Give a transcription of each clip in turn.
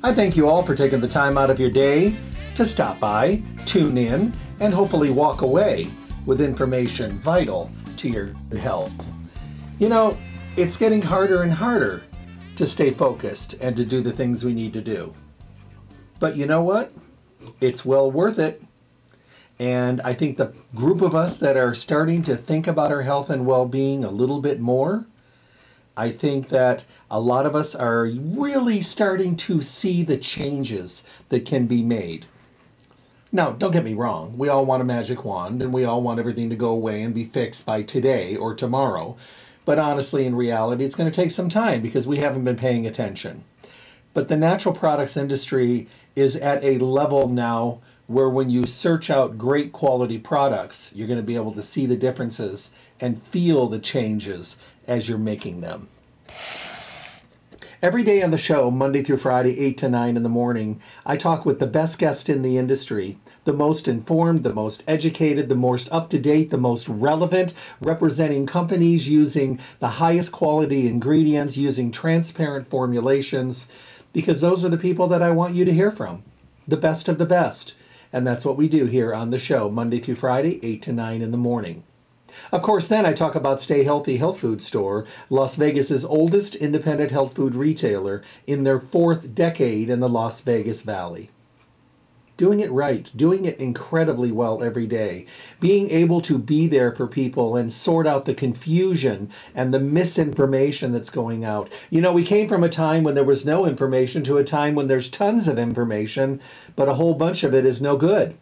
I thank you all for taking the time out of your day to stop by, tune in, and hopefully walk away with information vital to your health. You know, it's getting harder and harder to stay focused and to do the things we need to do. But you know what? It's well worth it. And I think the group of us that are starting to think about our health and well being a little bit more I think that a lot of us are really starting to see the changes that can be made. Now, don't get me wrong, we all want a magic wand and we all want everything to go away and be fixed by today or tomorrow. But honestly, in reality, it's going to take some time because we haven't been paying attention. But the natural products industry is at a level now where when you search out great quality products, you're going to be able to see the differences and feel the changes as you're making them. Every day on the show, Monday through Friday, 8 to 9 in the morning, I talk with the best guest in the industry, the most informed, the most educated, the most up to date, the most relevant, representing companies using the highest quality ingredients, using transparent formulations, because those are the people that I want you to hear from. The best of the best. And that's what we do here on the show, Monday through Friday, 8 to 9 in the morning. Of course, then I talk about Stay Healthy Health Food Store, Las Vegas's oldest independent health food retailer in their fourth decade in the Las Vegas Valley. Doing it right, doing it incredibly well every day, being able to be there for people and sort out the confusion and the misinformation that's going out. You know, we came from a time when there was no information to a time when there's tons of information, but a whole bunch of it is no good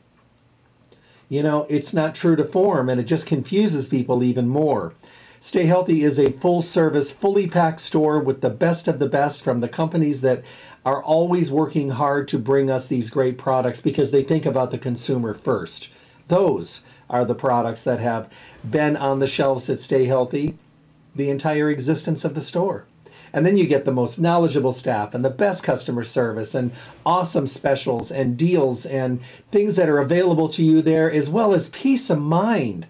you know, it's not true to form and it just confuses people even more. Stay Healthy is a full service, fully packed store with the best of the best from the companies that are always working hard to bring us these great products because they think about the consumer first. Those are the products that have been on the shelves at Stay Healthy the entire existence of the store. And then you get the most knowledgeable staff and the best customer service and awesome specials and deals and things that are available to you there, as well as peace of mind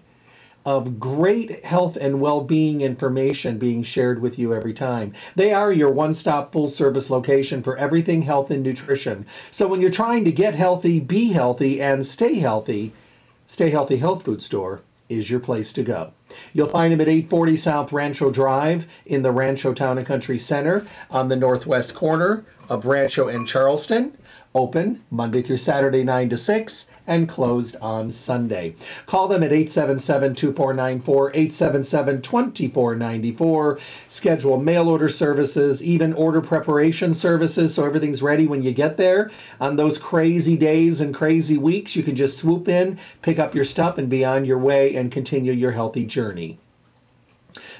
of great health and well being information being shared with you every time. They are your one stop full service location for everything health and nutrition. So when you're trying to get healthy, be healthy, and stay healthy, Stay Healthy Health Food Store is your place to go. You'll find him at 840 South Rancho Drive in the Rancho Town and Country Center on the northwest corner of Rancho and Charleston. Open Monday through Saturday, 9 to 6, and closed on Sunday. Call them at 877 2494, 877 2494. Schedule mail order services, even order preparation services, so everything's ready when you get there. On those crazy days and crazy weeks, you can just swoop in, pick up your stuff, and be on your way and continue your healthy journey.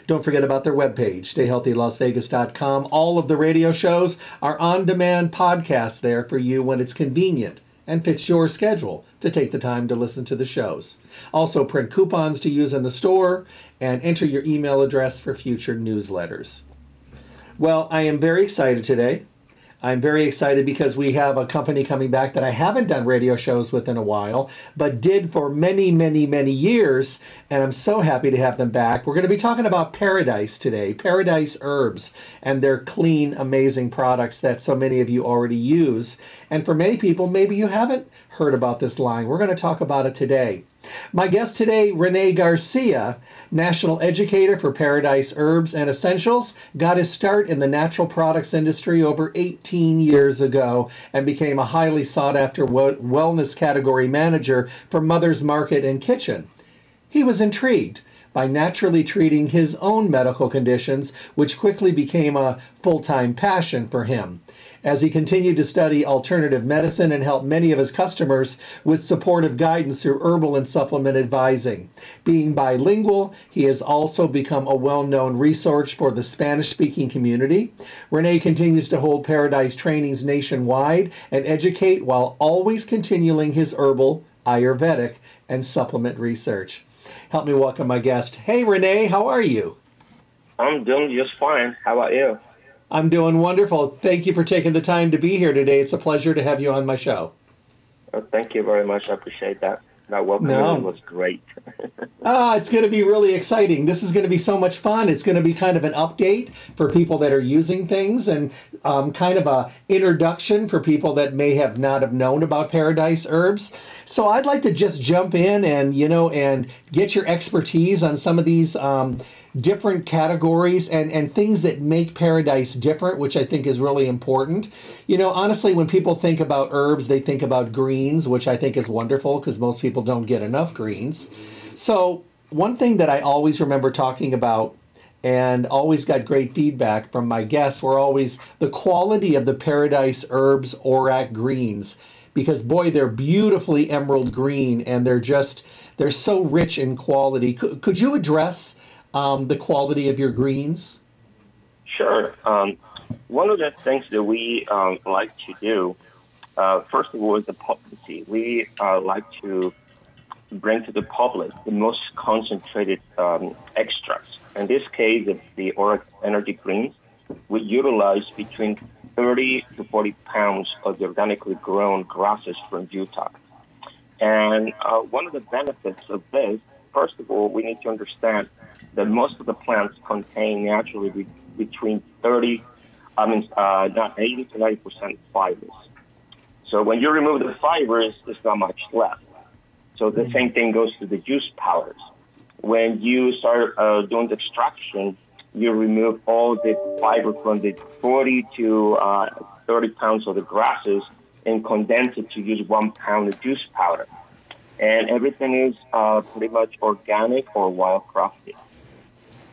Don't forget about their webpage, stayhealthylasvegas.com. All of the radio shows are on demand podcasts there for you when it's convenient and fits your schedule to take the time to listen to the shows. Also, print coupons to use in the store and enter your email address for future newsletters. Well, I am very excited today I'm very excited because we have a company coming back that I haven't done radio shows with in a while, but did for many, many, many years. And I'm so happy to have them back. We're going to be talking about Paradise today, Paradise Herbs, and their clean, amazing products that so many of you already use. And for many people, maybe you haven't heard about this line. We're going to talk about it today. My guest today, Rene Garcia, national educator for Paradise Herbs and Essentials, got his start in the natural products industry over 18 years ago and became a highly sought after wellness category manager for Mother's Market and Kitchen. He was intrigued by naturally treating his own medical conditions, which quickly became a full time passion for him. As he continued to study alternative medicine and help many of his customers with supportive guidance through herbal and supplement advising. Being bilingual, he has also become a well known resource for the Spanish speaking community. Rene continues to hold Paradise trainings nationwide and educate while always continuing his herbal, Ayurvedic, and supplement research help me welcome my guest. Hey, Rene, how are you? I'm doing just fine. How about you? I'm doing wonderful. Thank you for taking the time to be here today. It's a pleasure to have you on my show. Oh, thank you very much. I appreciate that. That welcome no. was great. ah, it's going to be really exciting. This is going to be so much fun. It's going to be kind of an update for people that are using things and um, kind of a introduction for people that may have not have known about Paradise Herbs. So I'd like to just jump in and you know and get your expertise on some of these um, different categories and, and things that make paradise different, which I think is really important. You know, honestly, when people think about herbs, they think about greens, which I think is wonderful because most people don't get enough greens. So, one thing that I always remember talking about and always got great feedback from my guests were always the quality of the Paradise Herbs orac greens because boy they're beautifully emerald green and they're just they're so rich in quality. Could, could you address um, the quality of your greens? Sure. Um, one of the things that we um, like to do, uh, first of all, is the potency. We uh, like to bring to the public the most concentrated um, extracts. In this case, it's the ORAC Energy Greens. We utilize between 30 to 40 pounds of the organically grown grasses from Utah. And uh, one of the benefits of this, first of all, we need to understand that most of the plants contain naturally be, between 30, I mean, uh, not 80 to 90 percent fibers. So when you remove the fibers, there's not much left. So the same thing goes to the juice powders. When you start uh, doing the extraction, you remove all the fiber from the 40 to uh, 30 pounds of the grasses and condense it to use one pound of juice powder. And everything is uh, pretty much organic or wild crafted.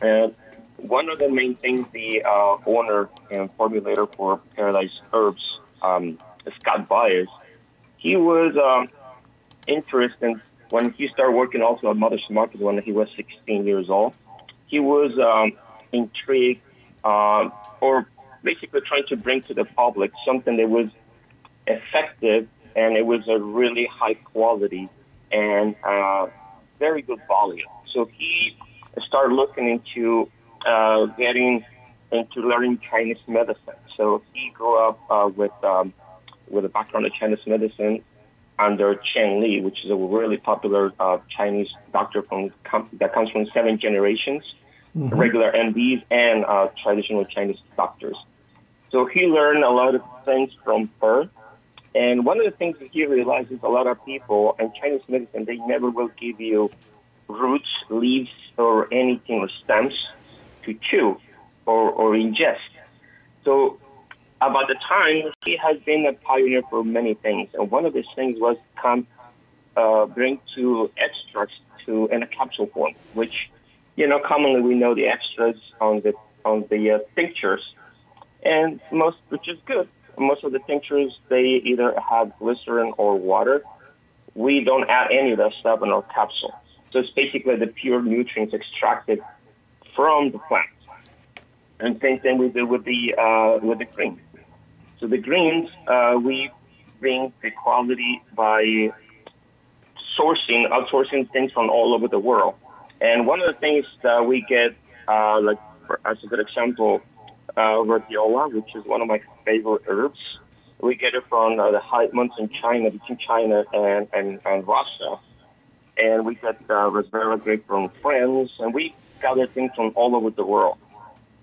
And one of the main things the uh, owner and formulator for Paradise Herbs, um, Scott Byers, he was um, interested when he started working also at Mother's Market when he was 16 years old. He was um, intrigued uh, or basically trying to bring to the public something that was effective and it was a really high quality and uh, very good volume. So he started looking into uh, getting into learning Chinese medicine. So he grew up uh, with um, with a background in Chinese medicine under Chen Li, which is a really popular uh, Chinese doctor from that comes from seven generations, mm-hmm. regular MDs and uh, traditional Chinese doctors. So he learned a lot of things from her. And one of the things that he realizes a lot of people in Chinese medicine, they never will give you roots, leaves, or anything or stems to chew or, or ingest. So about the time, he has been a pioneer for many things. And one of these things was come uh, bring to extracts to in a capsule form, which, you know, commonly we know the extras on the on the uh, tinctures, and most, which is good. Most of the tinctures they either have glycerin or water. We don't add any of that stuff in our capsule. So it's basically the pure nutrients extracted from the plant. And same thing we do with the uh, with the greens. So the greens uh, we bring the quality by sourcing, outsourcing things from all over the world. And one of the things that we get, uh, like for, as a good example, uh, rhodiola, which is one of my favorite herbs. We get it from uh, the high mountains in China, between China and, and, and Russia and we got uh, raspberry grape from France, and we gather things from all over the world.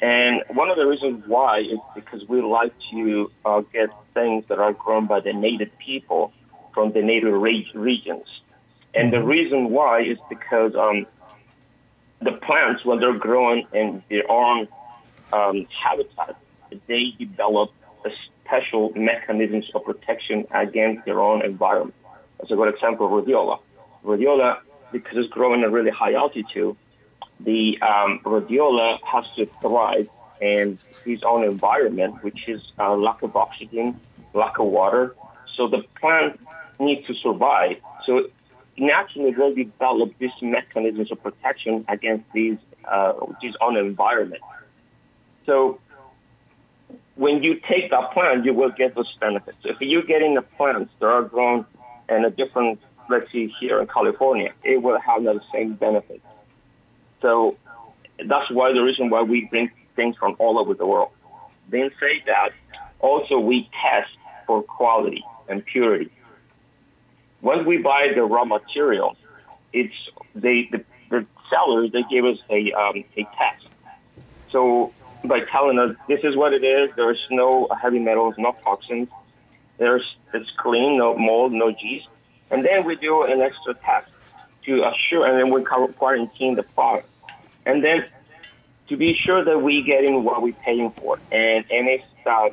And one of the reasons why is because we like to uh, get things that are grown by the native people from the native re- regions. And the reason why is because um, the plants, when they're growing in their own um, habitat, they develop special mechanisms of protection against their own environment. As a good example, rhodiola. Rhodiola, because it's growing at really high altitude, the um, rhodiola has to thrive in its own environment, which is uh, lack of oxygen, lack of water. So the plant needs to survive. So naturally, they develop these mechanisms of protection against these uh, own environment. So when you take that plant, you will get those benefits. If you're getting the plants that are grown in a different, let's see, here in California, it will have the same benefits. So that's why the reason why we bring things from all over the world. Then say that, also we test for quality and purity. When we buy the raw material, it's they the, the sellers they give us a um, a test. So by telling us this is what it is, there's no heavy metals, no toxins, there's it's clean, no mold, no yeast, and then we do an extra test to assure, and then we quarantine the product, and then to be sure that we're getting what we're paying for, and and it's uh,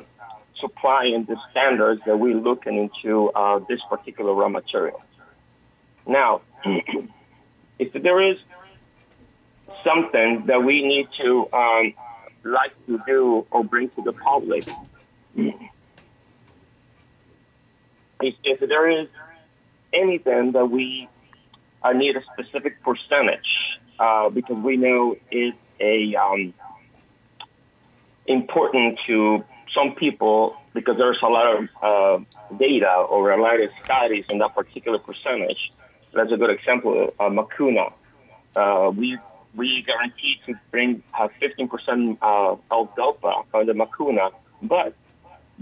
supplying the standards that we're looking into uh, this particular raw material. Now, if there is something that we need to um, like to do or bring to the public, if, if there is anything that we uh, need a specific percentage, uh, because we know it's a um, important to some people because there's a lot of uh, data or a lot of studies in that particular percentage. That's a good example. Uh, Mucuna. Uh, we we guarantee to bring uh, 15% uh, L-dopa on the Mucuna, but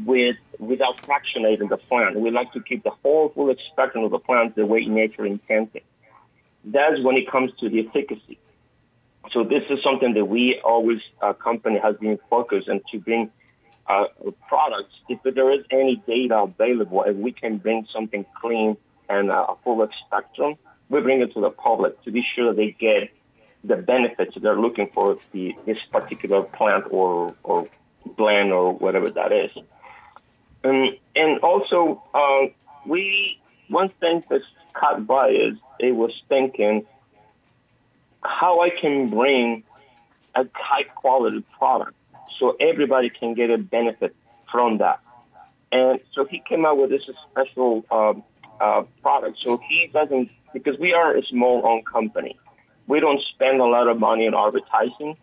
with without fractionating the plant. We like to keep the whole full spectrum of the plant the way nature intended. That's when it comes to the efficacy. So this is something that we always, our company has been focused on to bring uh, products. If there is any data available and we can bring something clean and uh, a full spectrum, we bring it to the public to be sure they get the benefits they're looking for the this particular plant or or blend or whatever that is. And and also uh, we one thing caught by is it was thinking how I can bring a high quality product so everybody can get a benefit from that. And so he came out with this special um, uh, product. So he doesn't because we are a small owned company we don't spend a lot of money on advertising,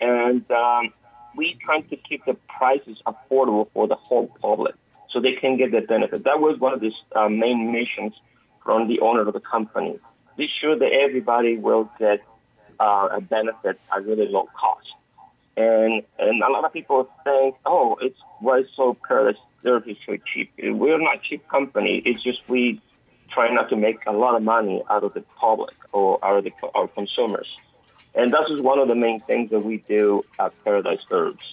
and um, we try to keep the prices affordable for the whole public so they can get the benefit. That was one of the uh, main missions from the owner of the company. Be sure that everybody will get uh, a benefit at really low cost. And and a lot of people think, oh, it's why it's so Paradise Therapy so cheap. We're not cheap company. It's just we try not to make a lot of money out of the public or out of the, our consumers. And that is one of the main things that we do at Paradise Herbs.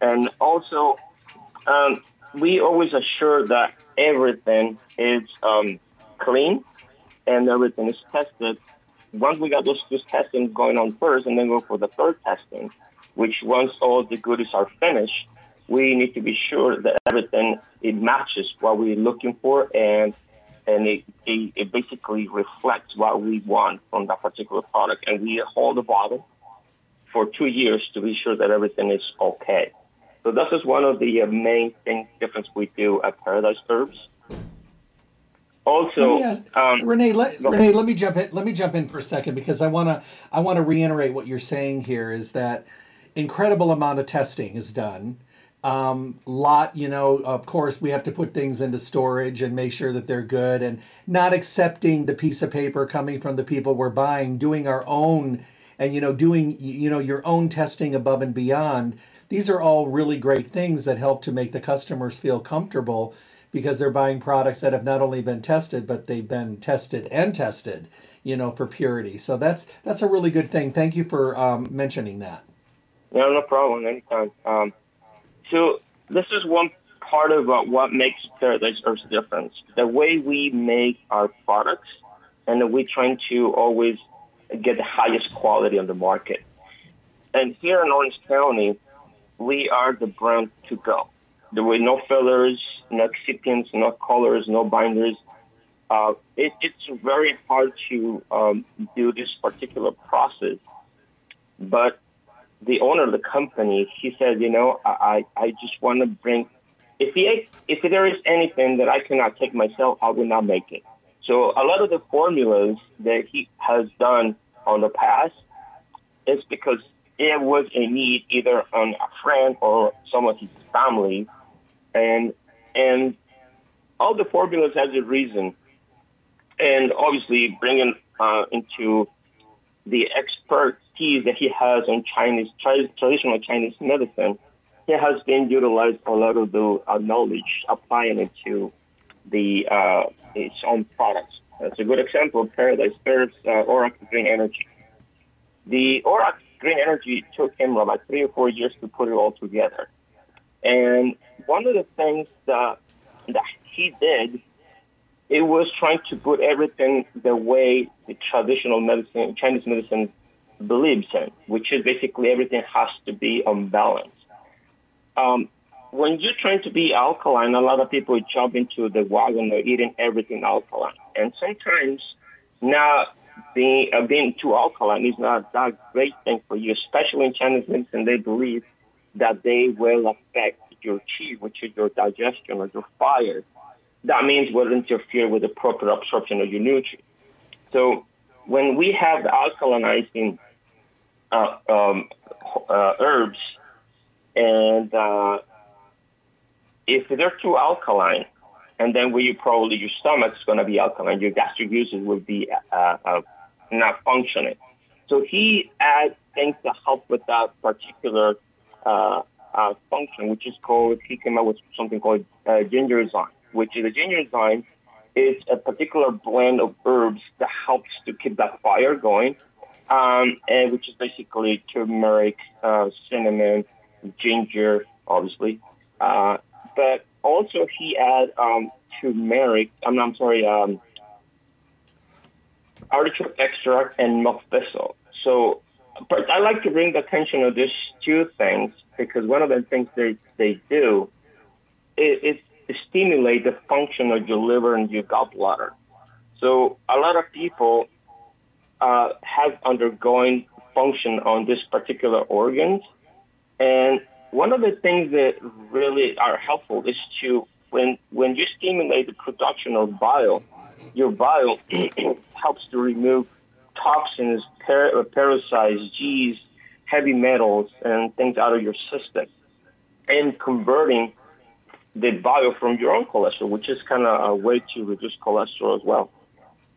And also, um, we always assure that everything is um, clean and everything is tested. Once we got those, those testing going on first, and then go for the third testing, which once all the goodies are finished, we need to be sure that everything it matches what we're looking for and and it, it, it, basically reflects what we want from that particular product. And we hold the bottle for two years to be sure that everything is okay. So this is one of the uh, main things difference we do at Paradise Herbs. Also, ask, um, Rene, let, Rene, let me jump in. Let me jump in for a second because I want to I want to reiterate what you're saying here is that incredible amount of testing is done um, lot you know of course we have to put things into storage and make sure that they're good and not accepting the piece of paper coming from the people we're buying doing our own and you know doing you know your own testing above and beyond. These are all really great things that help to make the customers feel comfortable because they're buying products that have not only been tested but they've been tested and tested you know for purity. So that's that's a really good thing. Thank you for um, mentioning that. No no problem. Anytime. Um, so this is one part of what makes Paradise Herbs different. The way we make our products, and we're trying to always get the highest quality on the market. And here in Orange County, we are the brand to go. There were no fillers, no excipients, no colors, no binders. Uh, it, it's very hard to um, do this particular process, but the owner of the company, he said, you know, I, I just want to bring, if he, if there is anything that I cannot take myself, I will not make it. So a lot of the formulas that he has done on the past is because it was a need either on a friend or some of his family, and and all the formulas has a reason, and obviously bringing uh, into the expertise that he has on Chinese traditional Chinese medicine, he has been utilized a lot of the uh, knowledge applying it to the uh, its own products. That's a good example. Paradise Herbs uh, ORAC Green Energy. The ORAC Green Energy took him about three or four years to put it all together. And one of the things that that he did, it was trying to put everything the way the traditional medicine, Chinese medicine believes in, which is basically everything has to be on balance. Um, when you're trying to be alkaline, a lot of people jump into the wagon of eating everything alkaline. And sometimes now being uh, being too alkaline is not that great thing for you, especially in Chinese medicine. They believe that they will affect your qi, which is your digestion or your fire. That means will interfere with the proper absorption of your nutrients. So when we have the alkalizing uh, um, uh, herbs, and uh, if they're too alkaline, and then where you probably your stomach's going to be alkaline, your gastric juices will be uh, uh, not functioning. So he adds things to help with that particular uh, uh, function, which is called. He came up with something called ginger enzyme, which is a ginger enzyme It's a particular blend of herbs that helps to keep that fire going, um, and which is basically turmeric, uh, cinnamon, ginger, obviously, uh, but also he add um, turmeric. I'm, I'm sorry, um, artichoke extract and milk thistle. So, but I like to bring the attention of these two things because one of the things they they do is, is stimulate the function of your liver and your gallbladder. So a lot of people uh, have undergone function on this particular organ. and one of the things that really are helpful is to when when you stimulate the production of bile, your bile helps to remove toxins, par- parasites, G's, heavy metals, and things out of your system, and converting the bile from your own cholesterol, which is kind of a way to reduce cholesterol as well.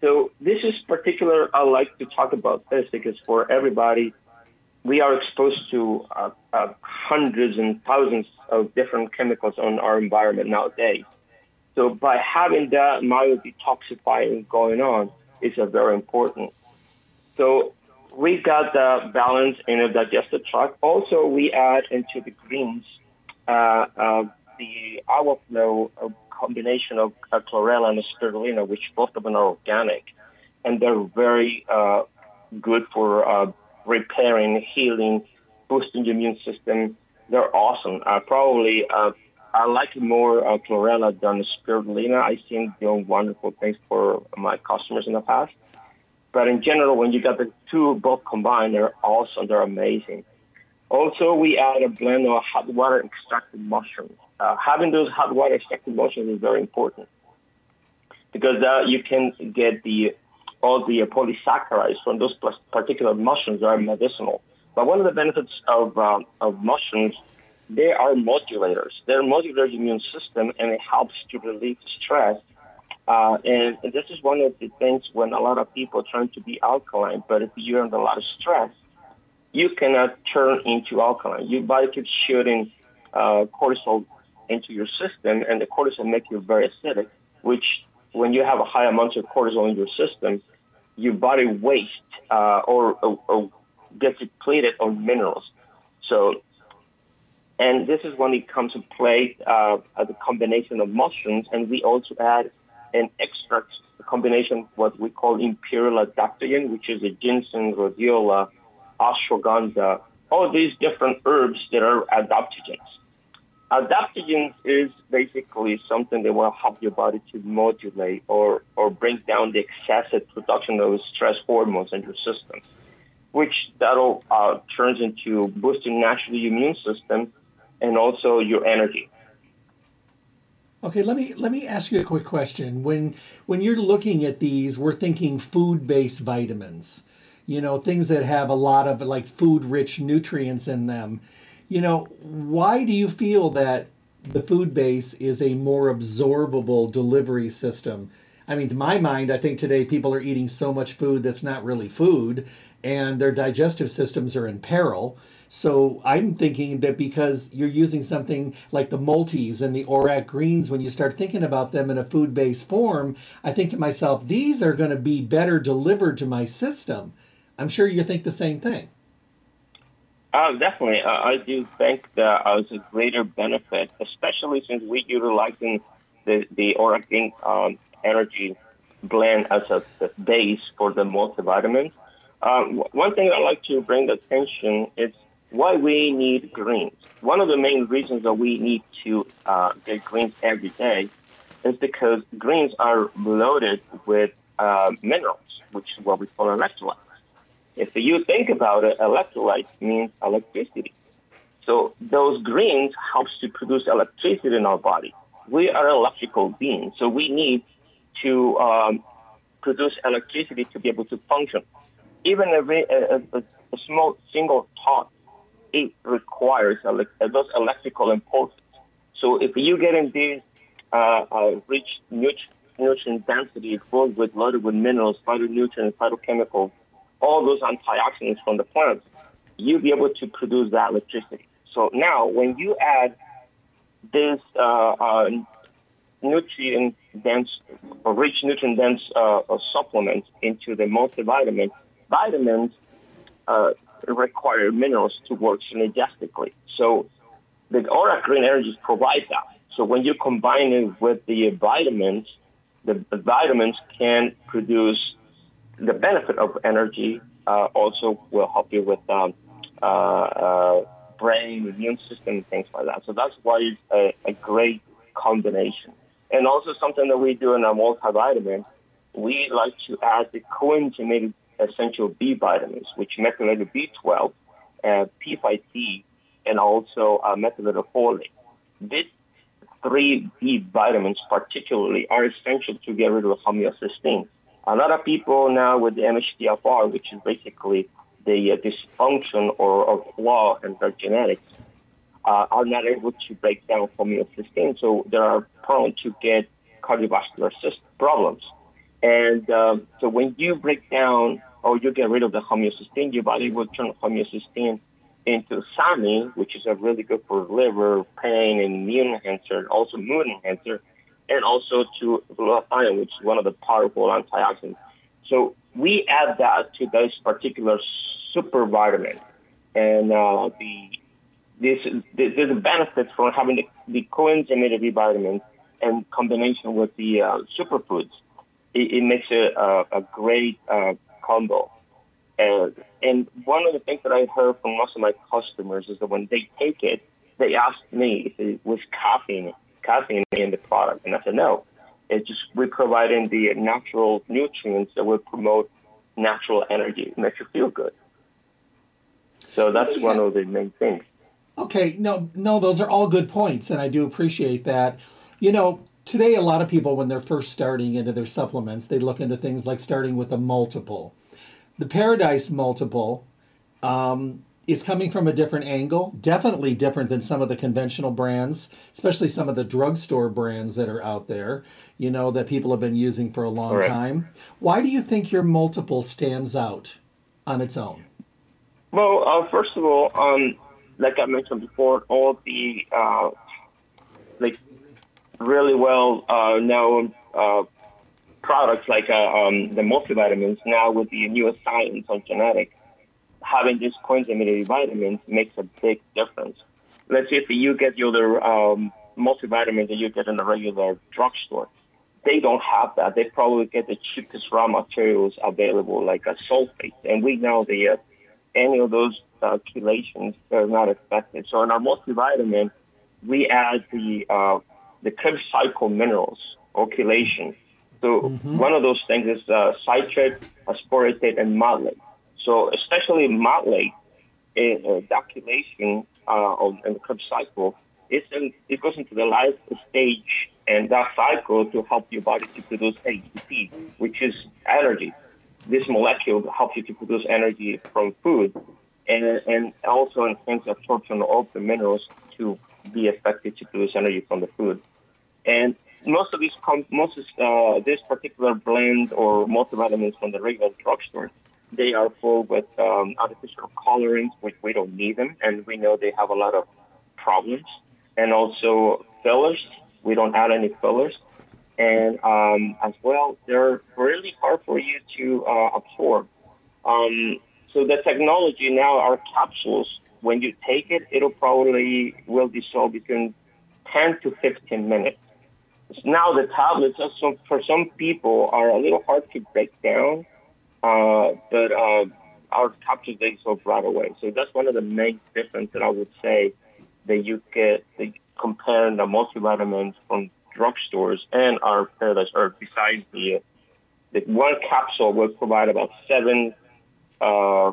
So this is particular. I like to talk about this because for everybody, we are exposed to uh, uh, hundreds and thousands of different chemicals on our environment nowadays. So by having that mild detoxifying going on is a very important. So we got the balance in the digestive tract. Also, we add into the greens uh, uh, the flow combination of uh, chlorella and spirulina, which both of them are organic, and they're very uh, good for uh, repairing, healing, boosting the immune system. They're awesome. Uh, probably I like more uh, chlorella than spirulina. I've seen doing wonderful things for my customers in the past. But in general, when you got the two both combined, they're awesome. They're amazing. Also, we add a blend of hot water extracted mushrooms. Uh, having those hot water extracted mushrooms is very important because uh, you can get the all the polysaccharides from those particular mushrooms are medicinal. But one of the benefits of um, of mushrooms they are modulators. They're modulators immune system, and it helps to relieve stress. Uh, and, and, this is one of the things when a lot of people are trying to be alkaline, but if you're under a lot of stress, you cannot turn into alkaline. Your body keeps shooting uh, cortisol into your system, and the cortisol makes you very acidic, which when you have a high amount of cortisol in your system, your body wastes uh, or, or, or gets depleted of minerals. So And this is when it comes to play uh, a combination of mushrooms, and we also add an extract a combination what we call imperial adaptogen, which is a ginseng, rhodiola, ashwagandha, all these different herbs that are adaptogens. Adaptogens is basically something that will help your body to modulate or, or bring down the excessive production of stress hormones in your system, which that'll uh, turns into boosting naturally immune system and also your energy. Okay, let me let me ask you a quick question. When when you're looking at these, we're thinking food-based vitamins. You know, things that have a lot of like food-rich nutrients in them. You know, why do you feel that the food base is a more absorbable delivery system? I mean, to my mind, I think today people are eating so much food that's not really food, and their digestive systems are in peril. So I'm thinking that because you're using something like the multis and the ORAC greens, when you start thinking about them in a food based form, I think to myself, these are going to be better delivered to my system. I'm sure you think the same thing. Uh, definitely. Uh, I do think that uh, it's a greater benefit, especially since we're utilizing the, the ORAC green um, energy blend as a, a base for the multivitamins. Um, one thing I'd like to bring attention is why we need greens. One of the main reasons that we need to uh, get greens every day is because greens are loaded with uh, minerals, which is what we call electrolytes. If you think about it, electrolyte means electricity. So those greens helps to produce electricity in our body. We are electrical beings, so we need to um, produce electricity to be able to function. Even a, a, a, a small single thought it requires those electrical impulses. So if you get in these uh, uh, rich nutrient density food with loaded with minerals, phytonutrients, phytochemicals, all those antioxidants from the plants, you'll be able to produce that electricity. So now, when you add this uh, uh, nutrient dense or rich nutrient dense uh, supplements into the multivitamin, vitamins uh, require minerals to work synergistically. So the ORAC Green Energies provide that. So when you combine it with the vitamins, the vitamins can produce the benefit of energy. Uh, also will help you with um, uh, uh, brain, immune system, things like that. So that's why it's a, a great combination. And also something that we do in our multivitamin, we like to add the coenzymated essential B vitamins, which methylated B12, uh, P5T, and also uh, methylated folate. These three B vitamins, particularly, are essential to get rid of homocysteine. A lot of people now with the MTHFR, which is basically the uh, dysfunction or, or flaw in their genetics, uh, are not able to break down homocysteine, so they are prone to get cardiovascular cyst problems. And um, so when you break down or you get rid of the homocysteine, your body will turn homocysteine into SAMe, which is a really good for liver, pain, and immune enhancer, also mood enhancer, and also to glutathione, which is one of the powerful antioxidants. So we add that to this particular super vitamin, and uh, the this there's a benefit from having the, the coenzymated vitamin in combination with the uh, superfoods. It, it makes a, a, a great uh, combo. And, and one of the things that I heard from most of my customers is that when they take it, they ask me if it was caffeine, caffeine in the product. And I said, no. It's just we're providing the natural nutrients that will promote natural energy. Makes you feel good. So that's one of the main things. Okay, no, no, those are all good points, and I do appreciate that. You know, today a lot of people when they're first starting into their supplements they look into things like starting with a multiple the paradise multiple um, is coming from a different angle definitely different than some of the conventional brands especially some of the drugstore brands that are out there you know that people have been using for a long right. time why do you think your multiple stands out on its own well uh, first of all um, like i mentioned before all the uh, like really well uh, known uh, products like uh, um, the multivitamins now with the newest science on genetics, having these coenzymated vitamins makes a big difference. let's say if you get your other um, multivitamin that you get in a regular drugstore, they don't have that. They probably get the cheapest raw materials available, like a sulfate, and we know the uh, any of those uh, chelations are not effective. So in our multivitamin, we add the uh, the Krebs cycle minerals or chelation. So mm-hmm. one of those things is uh, citrate, aspartate, and malate. So especially malate, in, uh, chelation uh, of, in the Krebs cycle, it's in, it goes into the last stage and that cycle to help your body to produce ATP, which is energy. This molecule helps you to produce energy from food and, and also enhance absorption of the minerals to be effective to produce energy from the food. And most of these, most of uh, this particular blend or multivitamins from the regular drugstore, they are full with um, artificial colorings, which we don't need them, and we know they have a lot of problems. And also fillers, we don't add any fillers. And um, as well, they're really hard for you to uh, absorb. Um, so the technology now, our capsules, when you take it, it'll probably will dissolve between 10 to 15 minutes. Now the tablets, for some people, are a little hard to break down, uh, but uh, our capsules they dissolve right away. So that's one of the main difference that I would say that you get the, comparing the multivitamins from drugstores and our Paradise Herb. Besides the the one capsule will provide about seven uh,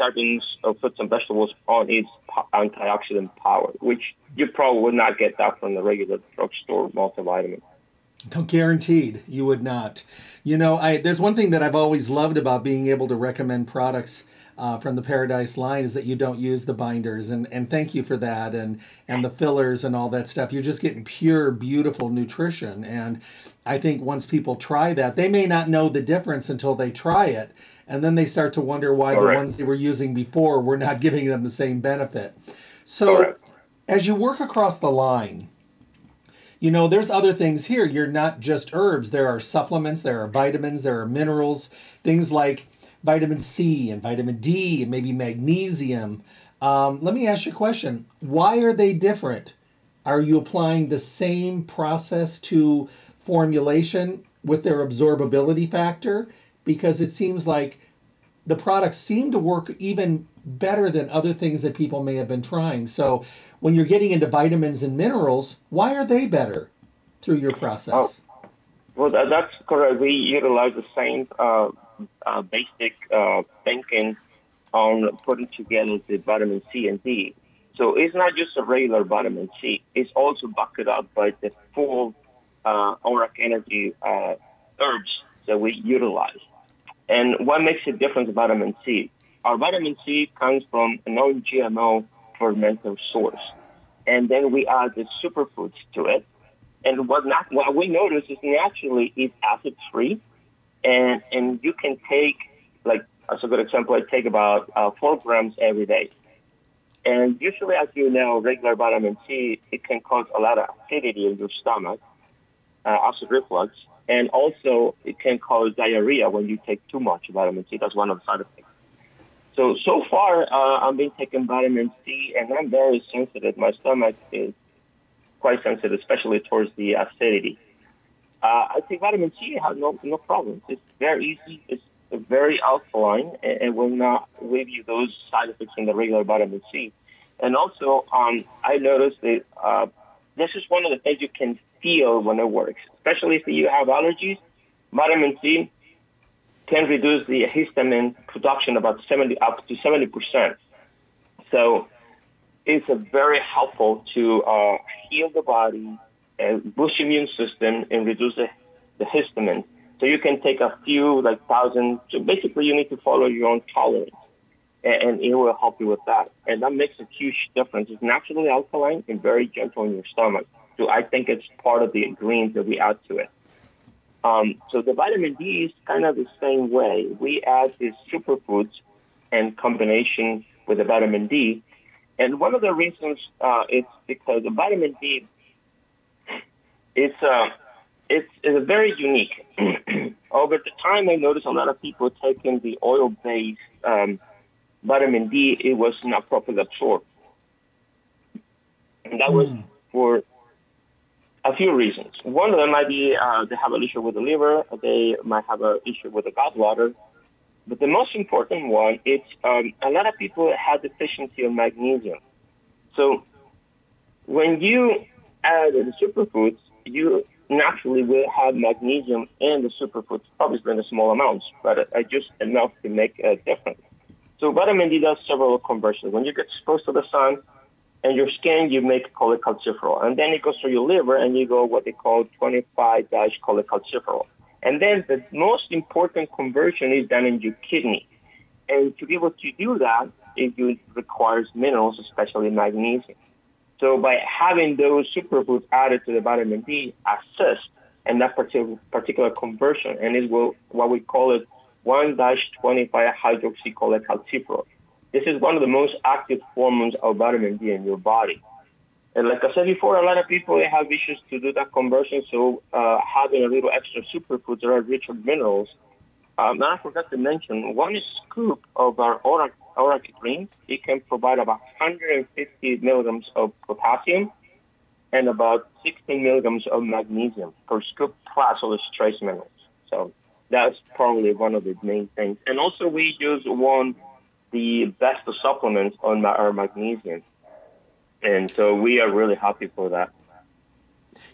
servings of fruits and vegetables on its antioxidant power, which you probably would not get that from the regular drugstore multivitamin. Guaranteed, you would not. You know, I there's one thing that I've always loved about being able to recommend products uh, from the Paradise line is that you don't use the binders, and and thank you for that, and and the fillers and all that stuff. You're just getting pure, beautiful nutrition, and I think once people try that, they may not know the difference until they try it, and then they start to wonder why the ones they were using before were not giving them the same benefit. So, as you work across the line, you know, there's other things here. You're not just herbs. There are supplements, there are vitamins, there are minerals, things like vitamin C and vitamin D and maybe magnesium. Um, let me ask you a question. Why are they different? Are you applying the same process to formulation with their absorbability factor? Because it seems like the products seem to work even better than other things that people may have been trying. So when you're getting into vitamins and minerals, why are they better through your process? Oh, well, that's correct. We utilize the same uh, uh, basic uh, thinking on putting together the vitamin C and D. So it's not just a regular vitamin C. It's also backed up by the full uh, ORAC energy uh, herbs that we utilize. And what makes a difference vitamin C? Our vitamin C comes from a non-GMO fermented source. And then we add the superfoods to it. And what, not, what we notice is naturally it's acid free and and you can take like as a good example, I take about uh, four grams every day. And usually, as you know, regular vitamin C it can cause a lot of acidity in your stomach, uh, acid reflux, and also it can cause diarrhea when you take too much vitamin C. That's one of the side effects. So so far, uh, I've been taking vitamin C, and I'm very sensitive. My stomach is quite sensitive, especially towards the acidity. Uh, I take vitamin C have no no problems. It's very easy. It's very alkaline and, and will not give you those side effects in the regular vitamin C. And also, um, I noticed that uh, this is one of the things you can feel when it works, especially if you have allergies. Vitamin C can reduce the histamine production about 70 up to 70 percent. So it's very helpful to uh, heal the body and boost immune system and reduce the, the histamine. So you can take a few, like thousand. So basically, you need to follow your own tolerance, and, and it will help you with that. And that makes a huge difference. It's naturally alkaline and very gentle in your stomach. So I think it's part of the ingredients that we add to it. Um, so the vitamin D is kind of the same way. We add these superfoods in combination with the vitamin D. And one of the reasons uh, is because the vitamin D it's uh, it's, it's very unique. Over the time, I noticed a lot of people taking the oil-based um, vitamin D. It was not properly absorbed. And that was mm. for a few reasons. One of them might be uh, they have an issue with the liver, they might have an issue with the gallbladder. But the most important one is um, a lot of people have deficiency of magnesium. So when you add the superfoods, you naturally will have magnesium in the superfoods, obviously in a small amounts, but uh, just enough to make a difference. So vitamin D does several conversions. When you get exposed to the sun and your skin, you make cholecalciferol. And then it goes to your liver and you go what they call 25-cholecalciferol. And then the most important conversion is done in your kidney. And to be able to do that, it requires minerals, especially magnesium. So by having those superfoods added to the vitamin D assist in that particular, conversion, and will what we call it 1-25-hydroxycholecalciferol. This is one of the most active forms of vitamin D in your body. And like I said before, a lot of people they have issues to do that conversion. So uh, having a little extra superfoods that are rich in minerals. Um, I forgot to mention one scoop of our Aura Green. It can provide about 150 milligrams of potassium and about 16 milligrams of magnesium per scoop plus all the trace minerals. So that's probably one of the main things. And also, we use one the best supplements on our magnesium, and so we are really happy for that.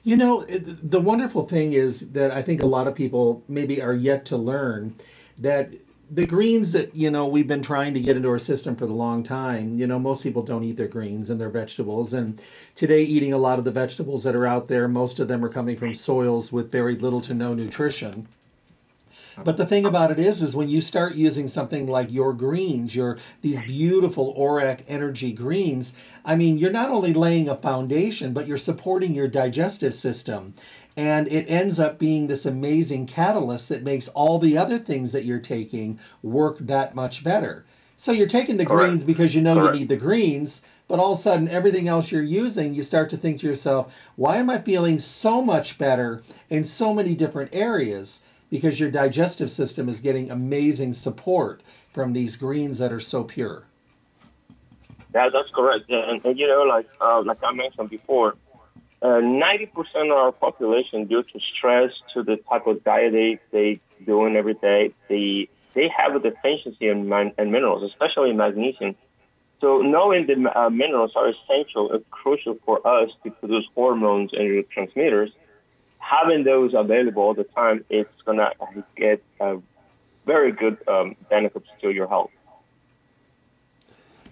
You know, the wonderful thing is that I think a lot of people maybe are yet to learn that the greens that you know we've been trying to get into our system for the long time you know most people don't eat their greens and their vegetables. And today eating a lot of the vegetables that are out there most of them are coming from soils with very little to no nutrition but the thing about it is, is when you start using something like your greens, your these beautiful ORAC Energy greens, I mean, you're not only laying a foundation, but you're supporting your digestive system. And it ends up being this amazing catalyst that makes all the other things that you're taking work that much better. So you're taking the Correct. greens because you know Correct. you need the greens, but all of a sudden everything else you're using, you start to think to yourself, why am I feeling so much better in so many different areas? Because your digestive system is getting amazing support from these greens that are so pure. Yeah, that's correct. And, and you know, like uh, like I mentioned before, uh, ninety uh, percent of our population, due to stress, to the type of diet they they doing every day, they they have a deficiency in, man, in minerals, especially magnesium. So knowing the uh, minerals are essential and crucial for us to produce hormones and neurotransmitters having those available all the time, it's gonna get uh, very good um, benefits to your health.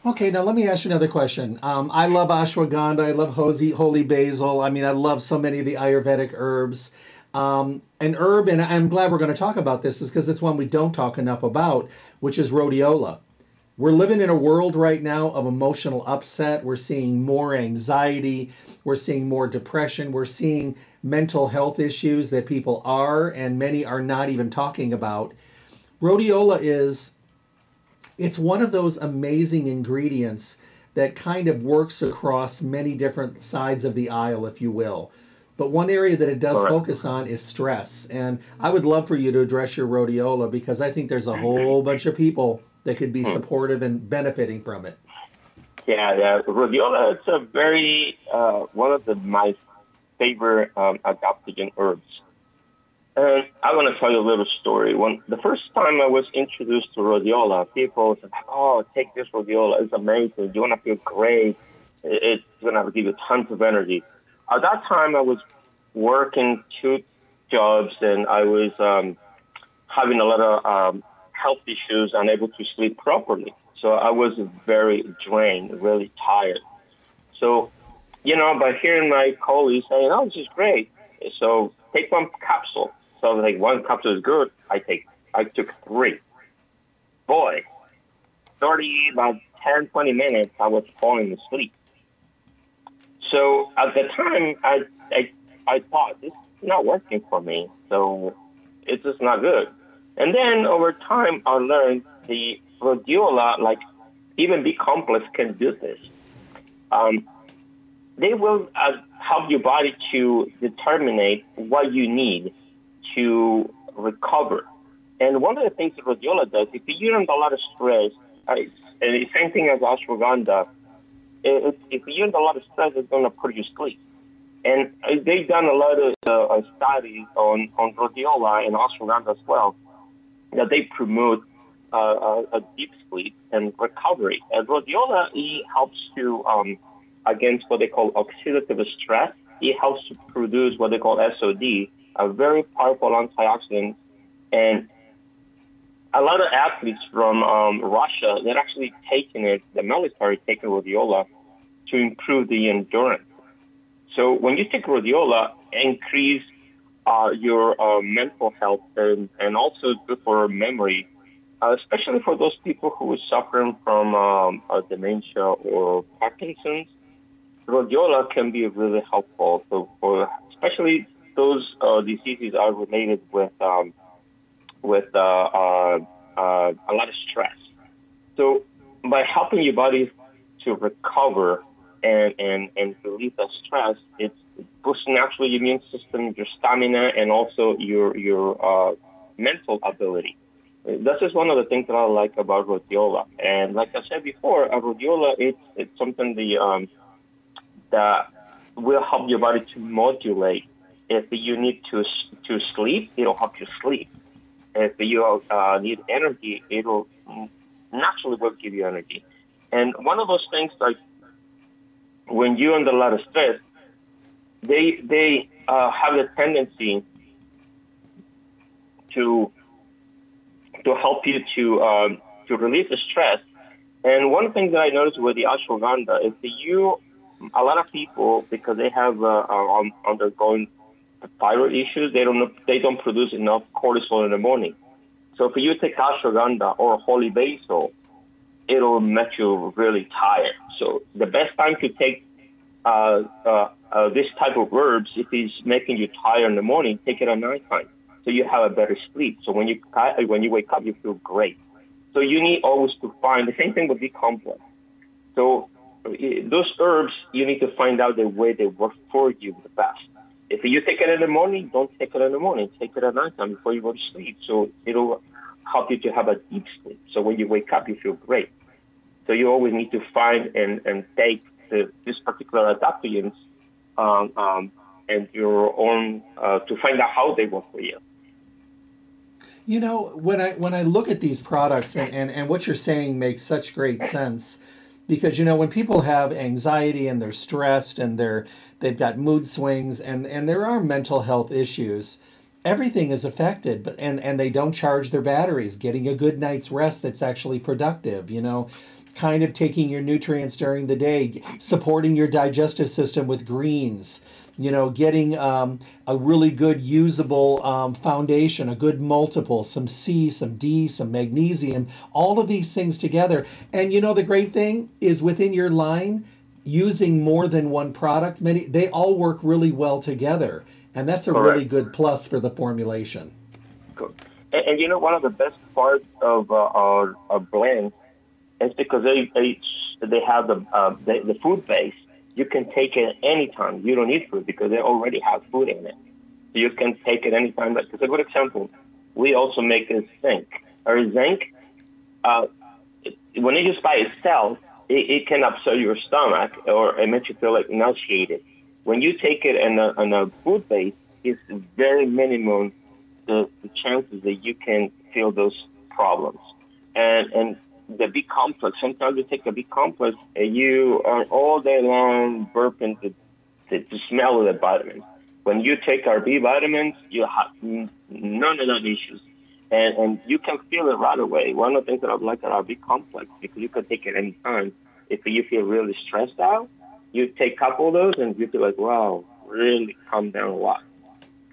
Okay, now let me ask you another question. Um, I love ashwagandha. I love holy, holy basil. I mean, I love so many of the Ayurvedic herbs. Um, an herb, and I'm glad we're going to talk about this, is because it's one we don't talk enough about, which is rhodiola. We're living in a world right now of emotional upset. We're seeing more anxiety. We're seeing more depression. We're seeing mental health issues that people are and many are not even talking about. Rhodiola is it's one of those amazing ingredients that kind of works across many different sides of the aisle, if you will. But one area that it does focus on is stress. And I would love for you to address your rhodiola because I think there's a whole bunch of people that could be hmm. supportive and benefiting from it. Yeah, yeah. Rhodiola is a very uh, one of the my favorite um, adaptogen herbs. And I want to tell you a little story. When the first time I was introduced to rhodiola, people said, "Oh, take this rhodiola; it's amazing. You're gonna feel great. It's to give you tons of energy." At that time, I was working two jobs, and I was um, having a lot of um, health issues, unable to sleep properly. So I was very drained, really tired. So, you know, by hearing my colleagues saying, "Oh, this is great," so take one capsule. So like, one capsule is good. I take, I took three. Boy, 30, about 10, 20 minutes, I was falling asleep. So at the time, I, I, I thought this is not working for me. So it's just not good. And then over time, I learned the rhodiola, like even B complex, can do this. Um, they will uh, help your body to determine what you need to recover. And one of the things that rhodiola does, if you're under a lot of stress, uh, and the same thing as ashwagandha, it, if you're under a lot of stress, it's going to put you to sleep. And they've done a lot of uh, studies on, on rhodiola and ashwagandha as well that they promote uh, a, a, deep sleep and recovery. And rhodiola helps to um, against what they call oxidative stress. It helps to produce what they call SOD, a very powerful antioxidant. And a lot of athletes from um, Russia, they're actually taking it, the military taking rhodiola to improve the endurance. So when you take rhodiola, increase uh, your uh, mental health and, and also good for memory, uh, especially for those people who are suffering from um, dementia or Parkinson's. Rhodiola can be really helpful. So for especially those uh, diseases are related with um, with uh, uh, a lot of stress. So by helping your body to recover and, and, and relieve the stress, it boosts actually your immune system, your stamina, and also your your uh, mental ability. This is one of the things that I like about rhodiola. And like I said before, a rhodiola it's it's something the um, that will help your body to modulate. If you need to to sleep, it'll help you sleep. If you uh, need energy, it'll naturally will give you energy. And one of those things like when you're under a lot of stress, they they uh, have the tendency to to help you to um, to relieve the stress. And one thing that I noticed with the ashwagandha is that you, a lot of people, because they have uh, are undergoing thyroid issues, they don't they don't produce enough cortisol in the morning. So if you take ashwagandha or holy basil, it'll make you really tired. So the best time to take uh, uh, uh, this type of herbs, if it's making you tired in the morning, take it at nighttime so you have a better sleep. So when you when you wake up, you feel great. So you need always to find the same thing with the complex. So those herbs, you need to find out the way they work for you the best. If you take it in the morning, don't take it in the morning. Take it at nighttime before you go to sleep. So it'll help you to have a deep sleep. So when you wake up, you feel great. So you always need to find and, and take the, this particular adaptogens um, um, and your own uh, to find out how they work for you. You know, when I when I look at these products and, and, and what you're saying makes such great sense because you know when people have anxiety and they're stressed and they're they've got mood swings and and there are mental health issues everything is affected but and and they don't charge their batteries. Getting a good night's rest that's actually productive you know kind of taking your nutrients during the day, supporting your digestive system with greens, you know, getting um, a really good usable um, foundation, a good multiple, some C, some D, some magnesium, all of these things together. And you know, the great thing is within your line, using more than one product, many they all work really well together, and that's a Correct. really good plus for the formulation. And, and, you know, one of the best parts of uh, our, our blend is because they they they have the uh, the, the food base. You can take it anytime. You don't need food because they already have food in it. So you can take it anytime. But it's a good example. We also make a zinc. Or zinc, uh, when it just by itself, it, it can upset your stomach or it makes you feel like nauseated. When you take it in a, in a food base, it's very minimum the, the chances that you can feel those problems. And and the B complex. Sometimes you take a B complex and you are all day long burping the, the, the smell of the vitamins. When you take our B vitamins, you have none of that issues. And, and you can feel it right away. One of the things that I like about B complex, because you can take it anytime. If you feel really stressed out, you take a couple of those and you feel like, wow, really calm down a lot.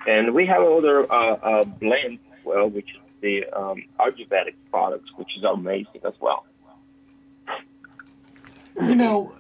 And we have other uh, uh, blends well, which is the um, Ayurvedic products, which is amazing as well. You know,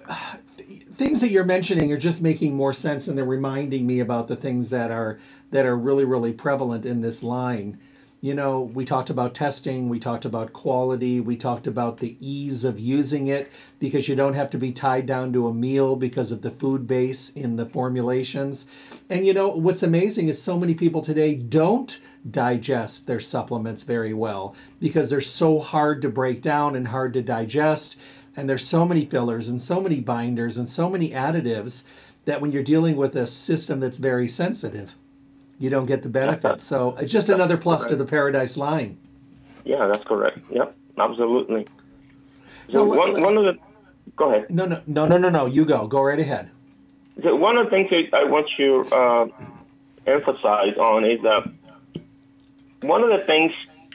things that you're mentioning are just making more sense, and they're reminding me about the things that are that are really, really prevalent in this line you know, we talked about testing, we talked about quality, we talked about the ease of using it because you don't have to be tied down to a meal because of the food base in the formulations. And you know, what's amazing is so many people today don't digest their supplements very well because they're so hard to break down and hard to digest And there's so many fillers and so many binders and so many additives that when you're dealing with a system that's very sensitive, you don't get the benefit. So it's just another plus to the Paradise line. Yeah, that's correct. Yep, absolutely. So well, one, one of the go ahead. No, no, no, no, no, no. You go. Go right ahead. So one of the things I want to uh, emphasize on is that one of the things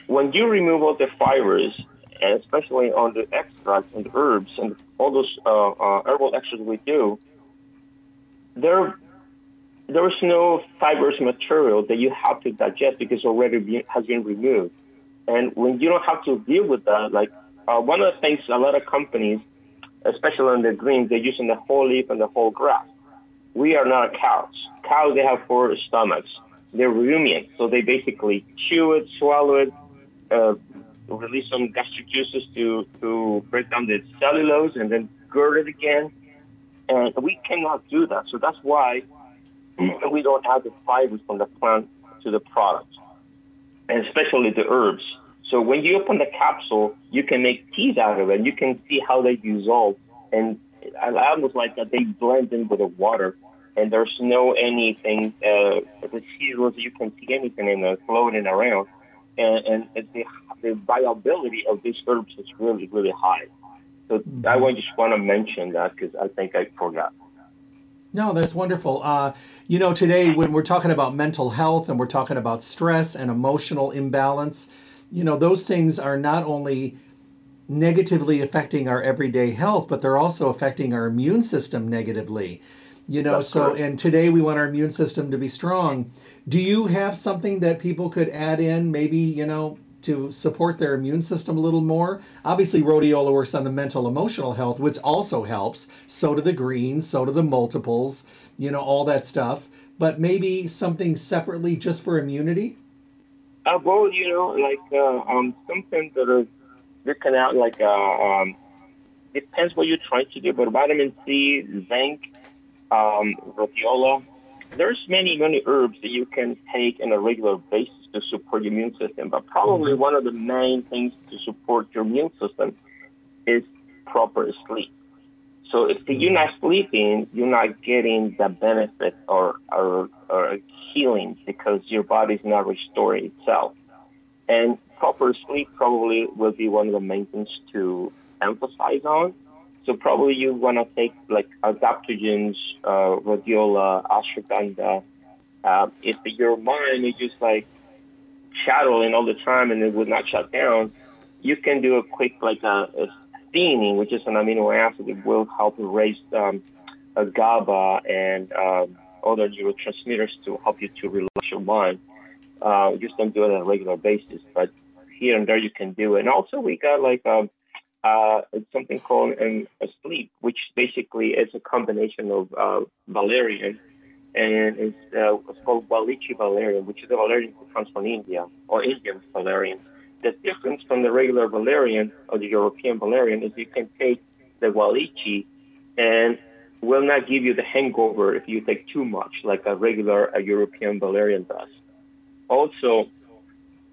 when you remove all the fibers, and especially on the extracts and the herbs and all those uh, uh, herbal extracts we do, there there is no fibrous material that you have to digest because already be, has been removed. And when you don't have to deal with that, like uh, one of the things a lot of companies, especially on the greens, they're using the whole leaf and the whole grass. We are not cows. Cows, they have four stomachs. They're ruminants, so they basically chew it, swallow it, uh, release some gastric juices to, to break down the cellulose and then gird it again. And we cannot do that. So that's why we don't have the fibers from the plant to the product, and especially the herbs. So when you open the capsule, you can make teas out of it. You can see how they dissolve, and I almost like that they blend in with the water, and there's no anything uh, the seasons you can see anything in it floating around, and, and the the viability of these herbs is really really high. So mm-hmm. I just want to mention that because I think I forgot. No, that's wonderful. Uh, you know, today when we're talking about mental health and we're talking about stress and emotional imbalance, you know, those things are not only negatively affecting our everyday health, but they're also affecting our immune system negatively. You know, that's so correct. and today we want our immune system to be strong. Do you have something that people could add in, maybe, you know, to support their immune system a little more. Obviously, rhodiola works on the mental emotional health, which also helps. So do the greens, so do the multiples, you know, all that stuff. But maybe something separately just for immunity? Uh, well, you know, like uh, um, something that are looking out like uh, um, depends what you're trying to do, but vitamin C, zinc, um, rhodiola. There's many, many herbs that you can take on a regular basis to support your immune system. But probably mm-hmm. one of the main things to support your immune system is proper sleep. So if you're not sleeping, you're not getting the benefit or, or, or healing because your body's not restoring itself. And proper sleep probably will be one of the main things to emphasize on. So probably you want to take like adaptogens, uh, rhodiola, ashwagandha. Uh, if your mind is just like shadowing all the time and it would not shut down, you can do a quick like a, a theanine, which is an amino acid that will help raise um, a GABA and um, other neurotransmitters to help you to relax your mind. Uh, just don't do it on a regular basis, but here and there you can do it. And also we got like um, uh, it's something called an, a sleep, which basically is a combination of uh, valerian and it's, uh, it's called Wallichi valerian, which is a valerian that comes from India, or Indian valerian. The difference from the regular valerian or the European valerian is you can take the Wallichi and will not give you the hangover if you take too much, like a regular a European valerian does. Also,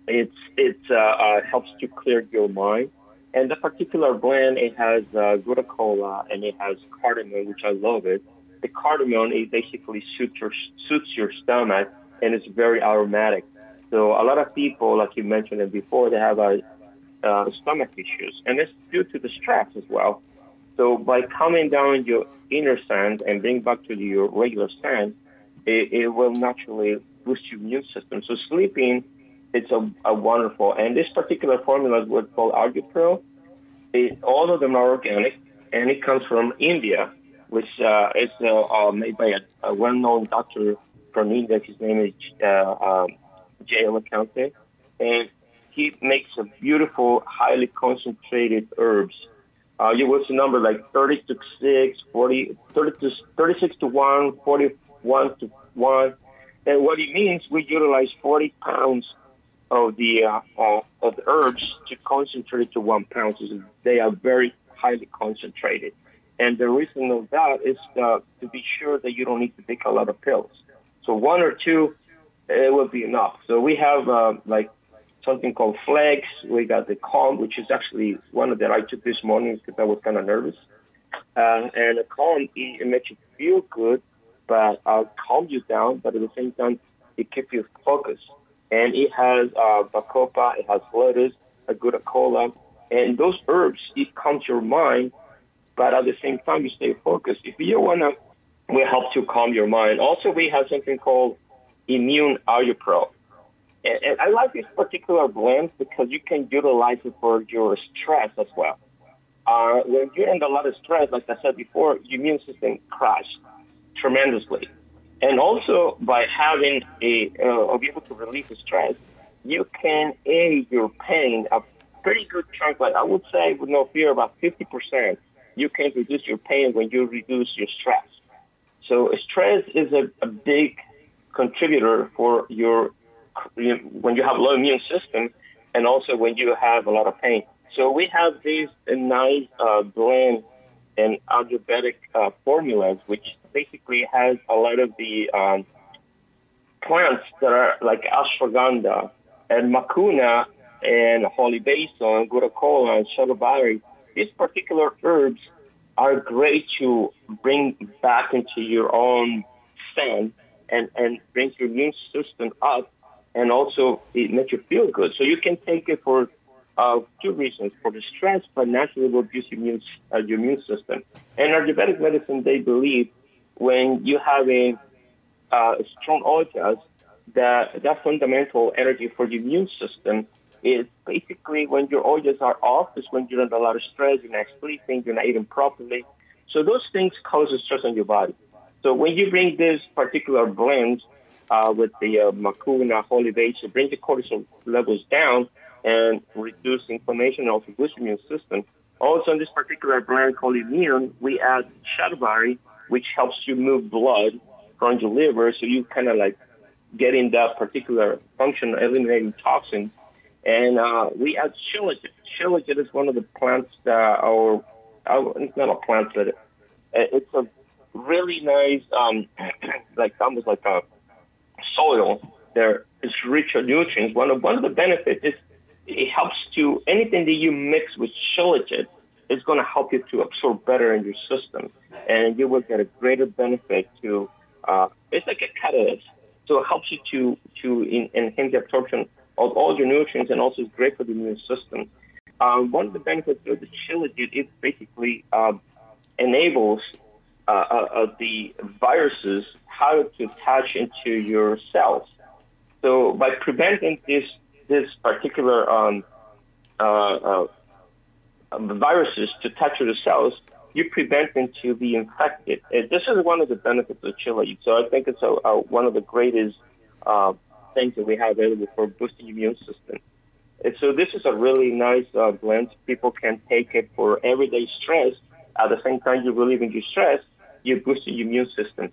it's it uh, uh, helps to clear your mind. And the particular blend, it has uh, Cola and it has cardamom, which I love it the cardamom it basically suits your suits your stomach and it's very aromatic. So a lot of people, like you mentioned it before, they have a uh, stomach issues, and it's due to the stress as well. So by calming down your inner sense and bring back to your regular sense, it, it will naturally boost your immune system. So sleeping, it's a, a wonderful, and this particular formula is what's called. It, all of them are organic, and it comes from India which uh, is uh, uh, made by a, a, well-known doctor from India. His name is uh, um, LaCountess, and he makes a beautiful, highly concentrated herbs. Uh, you will see number like 36, 40, 30 to, 36 to 1, 41 to 1. And what it means, we utilize 40 pounds of the uh, uh, of the herbs to concentrate to one pound. So they are very highly concentrated. And the reason of that is uh, to be sure that you don't need to take a lot of pills. So one or two, it will be enough. So we have uh, like something called Flex. We got the Calm, which is actually one that I took this morning because I was kind of nervous. Uh, and the Calm, it, makes you feel good, but uh, calm you down, but at the same time, it keeps you focused. And it has uh, bacopa, it has lettuce, cola, and those herbs, it calms your mind, but at the same time, you stay focused. If you want to, we help to calm your mind. Also, we have something called Immune Pro. And, and I like this particular blend because you can utilize it for your stress as well. Uh, when you're under a lot of stress, like I said before, your immune system crashes tremendously. And also by having a, uh, be able to release the stress, you can aid your pain a pretty good chunk, like I would say with no fear, about 50%. You can reduce your pain when you reduce your stress. So stress is a, a big contributor for your when you have low immune system and also when you have a lot of pain. So we have these nice uh, blend and Ayurvedic uh, formulas, which basically has a lot of the um, plants that are like ashwagandha and mucuna and holy basil and gotu kola and shatavari. These particular herbs are great to bring back into your own stand and, and bring your immune system up and also it makes you feel good. So you can take it for uh, two reasons: for the stress, but naturally will boost your immune, uh, your immune system. And Ayurvedic medicine, they believe when you have a uh, strong ojas, that that fundamental energy for the immune system is basically when your ojas are off, is when you're under a lot of stress, you're not sleeping, you're not eating properly. So those things cause stress on your body. So when you bring this particular blend uh, with the uh, Mucuna holy base, it brings the cortisol levels down and reduce inflammation of boost immune system. Also, in this particular blend called Immune, we add shatavari, which helps you move blood from your liver, so you kind of like getting that particular function, eliminating toxins. And uh, we add shilajit. Shilajit is one of the plants that are, uh, it's not a plant, but it's a really nice, um, like almost like a soil. There is rich in nutrients. One of one of the benefits is it helps to anything that you mix with shilajit is going to help you to absorb better in your system, and you will get a greater benefit to. Uh, it's like a catalyst, so it helps you to to in, enhance the absorption of all your nutrients, and also it's great for the immune system. Um, one of the benefits of the shilajit is basically uh, enables uh, uh, the viruses how to attach into your cells. So by preventing this this particular um, uh, uh, um, viruses to touch the cells, you prevent them to be infected. And this is one of the benefits of chili. So I think it's a, a, one of the greatest uh, things that we have available for boosting immune system. And so this is a really nice uh, blend. People can take it for everyday stress. At the same time, you're relieving your stress you boost your immune system.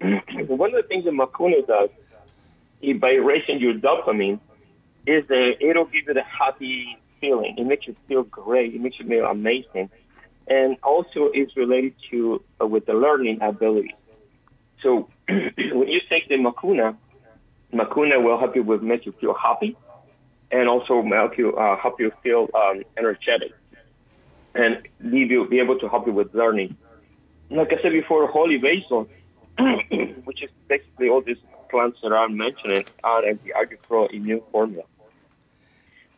One of the things that Mucuna does is by raising your dopamine is that it'll give you the happy feeling. It makes you feel great. It makes you feel amazing. And also it's related to uh, with the learning ability. So when you take the Mucuna, Mucuna will help you with make you feel happy and also help you uh, help you feel um, energetic and leave you be able to help you with learning like I said before, holy basil, which is basically all these plants that I'm mentioning, are in the AgriPro immune formula.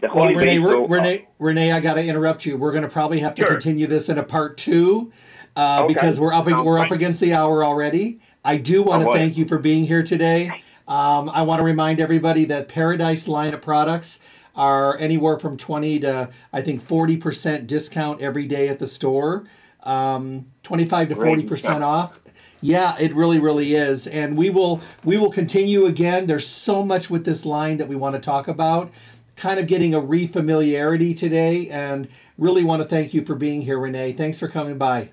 The well, Rene, basil, Rene, uh, Rene, I got to interrupt you. We're going to probably have to sure. continue this in a part two. Uh, okay. because we're up we're up against the hour already. I do want to oh, thank you for being here today. Um, I want to remind everybody that Paradise line of products are anywhere from 20 to I think 40% discount every day at the store um, 25 to 40 percent off. Yeah, it really, really is, and we will we will continue again. There's so much with this line that we want to talk about. Kind of getting a refamiliarity today, and really want to thank you for being here, Rene. Thanks for coming by.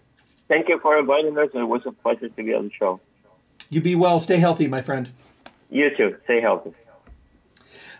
Thank you for inviting us. It was a pleasure to be on the show. You be well. Stay healthy, my friend. You too. Stay healthy.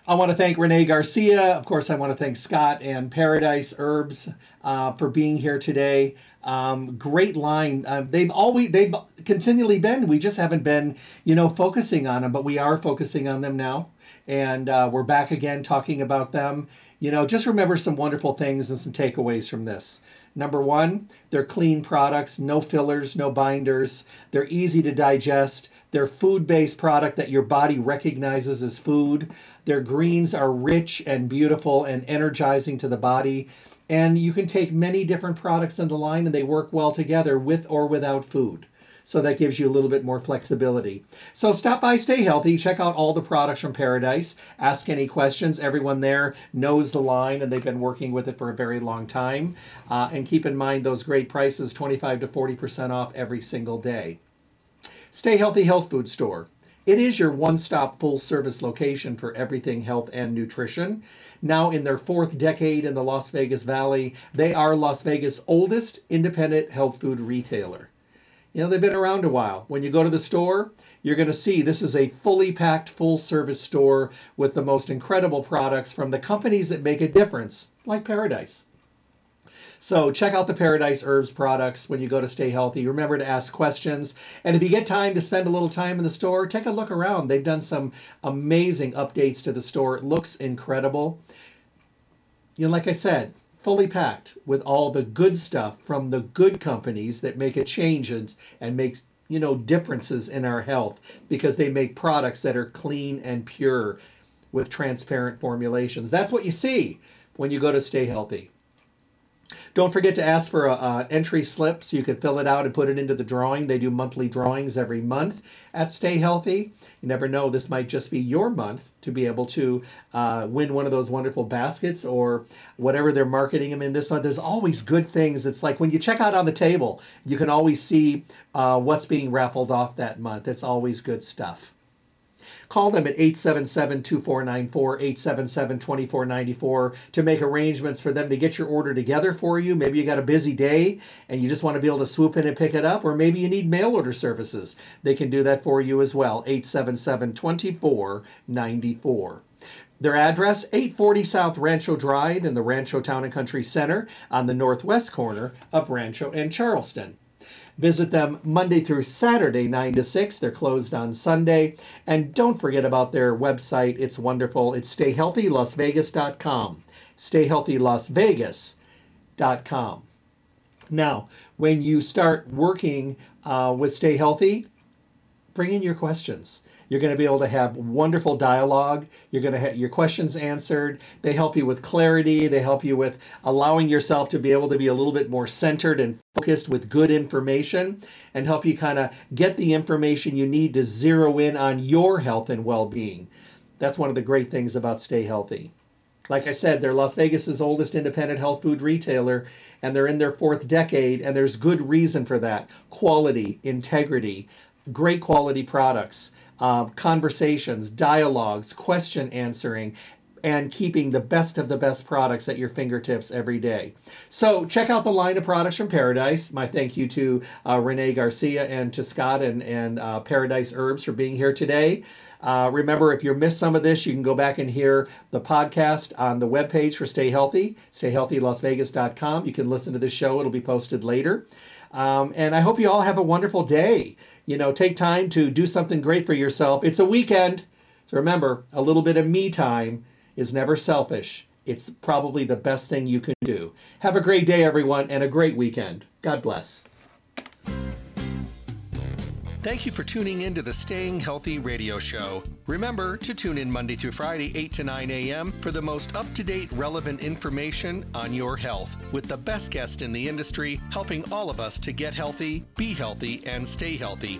I want to thank Rene Garcia. Of course, I want to thank Scott and Paradise Herbs uh, for being here today. Um, great line. Um, they've always they've continually been. We just haven't been, you know, focusing on them, but we are focusing on them now, and uh, we're back again talking about them. You know, just remember some wonderful things and some takeaways from this. Number one, they're clean products, no fillers, no binders. They're easy to digest. They're food-based product that your body recognizes as food. Their greens are rich and beautiful and energizing to the body. And you can take many different products in the line and they work well together with or without food. So that gives you a little bit more flexibility. So stop by Stay Healthy, check out all the products from Paradise, ask any questions. Everyone there knows the line and they've been working with it for a very long time. Uh, and keep in mind those great prices 25 to 40% off every single day. Stay Healthy Health Food Store. It is your one stop full service location for everything health and nutrition. Now, in their fourth decade in the Las Vegas Valley, they are Las Vegas' oldest independent health food retailer. You know, they've been around a while. When you go to the store, you're going to see this is a fully packed, full service store with the most incredible products from the companies that make a difference, like Paradise. So check out the Paradise Herbs products when you go to Stay Healthy. Remember to ask questions. And if you get time to spend a little time in the store, take a look around. They've done some amazing updates to the store. It looks incredible. You know, like I said, fully packed with all the good stuff from the good companies that make a change and, makes you know differences in our health because they make products that are clean and pure with transparent formulations. That's what you see when you go to Stay Healthy. Don't forget to ask for an entry slip so you can fill it out and put it into the drawing. They do monthly drawings every month at Stay Healthy. You never know, this might just be your month to be able to uh, win one of those wonderful baskets or whatever they're marketing them in this month. There's always good things. It's like when you check out on the table, you can always see uh, what's being raffled off that month. It's always good stuff. Call them at 877 2494, 877 2494 to make arrangements for them to get your order together for you. Maybe you got a busy day and you just want to be able to swoop in and pick it up, or maybe you need mail order services. They can do that for you as well. 877 2494. Their address, 840 South Rancho Drive in the Rancho Town and Country Center on the northwest corner of Rancho and Charleston. Visit them Monday through Saturday, 9 to 6. They're closed on Sunday. And don't forget about their website. It's wonderful. It's stayhealthylasvegas.com. Stayhealthylasvegas.com. Now, when you start working uh, with Stay Healthy, bring in your questions. You're going to be able to have wonderful dialogue. You're going to have your questions answered. They help you with clarity. They help you with allowing yourself to be able to be a little bit more centered and focused with good information and help you kind of get the information you need to zero in on your health and well being. That's one of the great things about Stay Healthy. Like I said, they're Las Vegas's oldest independent health food retailer, and they're in their fourth decade, and there's good reason for that. Quality, integrity, great quality products uh, conversations, dialogues, question answering, and keeping the best of the best products at your fingertips every day. So check out the line of products from Paradise. My thank you to uh, Rene Garcia and to Scott and, and uh, Paradise Herbs for being here today. Uh, remember, if you missed some of this, you can go back and hear the podcast on the webpage for Stay Healthy, stayhealthylasvegas.com. You can listen to this show, it'll be posted later. Um, and I hope you all have a wonderful day. You know, take time to do something great for yourself. It's a weekend. So remember, a little bit of me time is never selfish. It's probably the best thing you can do. Have a great day, everyone, and a great weekend. God bless. Thank you for tuning in to the Staying Healthy radio show. Remember to tune in Monday through Friday, 8 to 9 a.m., for the most up to date, relevant information on your health with the best guest in the industry, helping all of us to get healthy, be healthy, and stay healthy.